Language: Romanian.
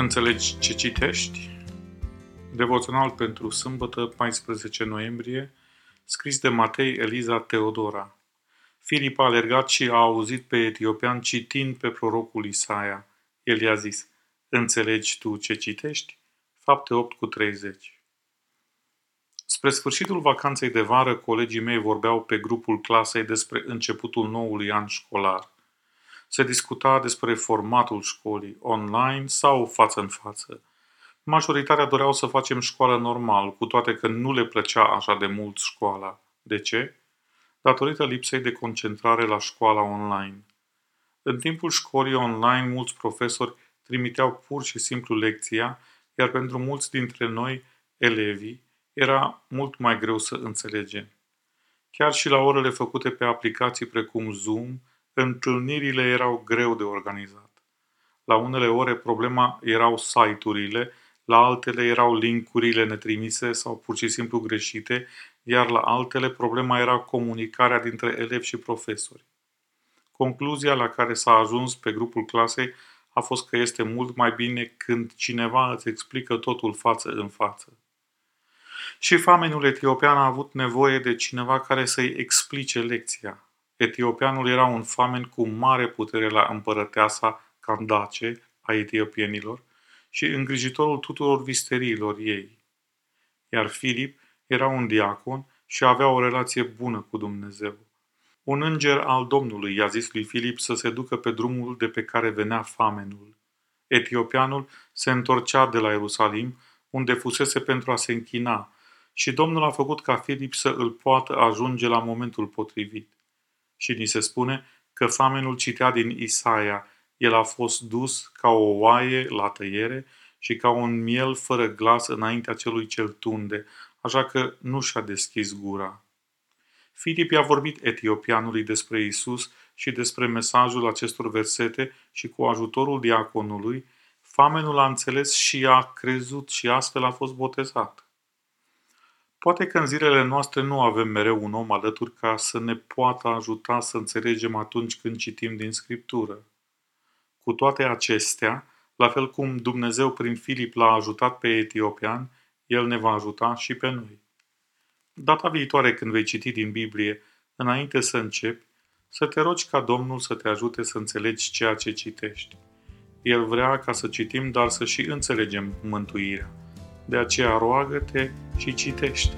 Înțelegi ce citești? Devoțional pentru sâmbătă, 14 noiembrie, scris de Matei Eliza Teodora. Filip a alergat și a auzit pe etiopian citind pe prorocul Isaia. El i-a zis, Înțelegi tu ce citești? Fapte 8 cu 30. Spre sfârșitul vacanței de vară, colegii mei vorbeau pe grupul clasei despre începutul noului an școlar – se discuta despre formatul școlii, online sau față în față. Majoritatea doreau să facem școală normal, cu toate că nu le plăcea așa de mult școala. De ce? Datorită lipsei de concentrare la școala online. În timpul școlii online, mulți profesori trimiteau pur și simplu lecția, iar pentru mulți dintre noi, elevii, era mult mai greu să înțelegem. Chiar și la orele făcute pe aplicații precum Zoom Întâlnirile erau greu de organizat. La unele ore problema erau site-urile, la altele erau linkurile netrimise sau pur și simplu greșite, iar la altele problema era comunicarea dintre elevi și profesori. Concluzia la care s-a ajuns pe grupul clasei a fost că este mult mai bine când cineva îți explică totul față în față. Și famenul etiopian a avut nevoie de cineva care să-i explice lecția. Etiopianul era un famen cu mare putere la împărăteasa Candace a etiopienilor și îngrijitorul tuturor visteriilor ei. Iar Filip era un diacon și avea o relație bună cu Dumnezeu. Un înger al Domnului i-a zis lui Filip să se ducă pe drumul de pe care venea famenul. Etiopianul se întorcea de la Ierusalim, unde fusese pentru a se închina, și Domnul a făcut ca Filip să îl poată ajunge la momentul potrivit. Și ni se spune că famenul citea din Isaia, el a fost dus ca o oaie la tăiere și ca un miel fără glas înaintea celui cel tunde, așa că nu și-a deschis gura. Filip i-a vorbit etiopianului despre Isus și despre mesajul acestor versete și cu ajutorul diaconului, famenul a înțeles și a crezut și astfel a fost botezat. Poate că în zilele noastre nu avem mereu un om alături ca să ne poată ajuta să înțelegem atunci când citim din Scriptură. Cu toate acestea, la fel cum Dumnezeu prin Filip l-a ajutat pe etiopian, El ne va ajuta și pe noi. Data viitoare când vei citi din Biblie, înainte să începi, să te rogi ca Domnul să te ajute să înțelegi ceea ce citești. El vrea ca să citim, dar să și înțelegem mântuirea. De aceea roagă-te și citește.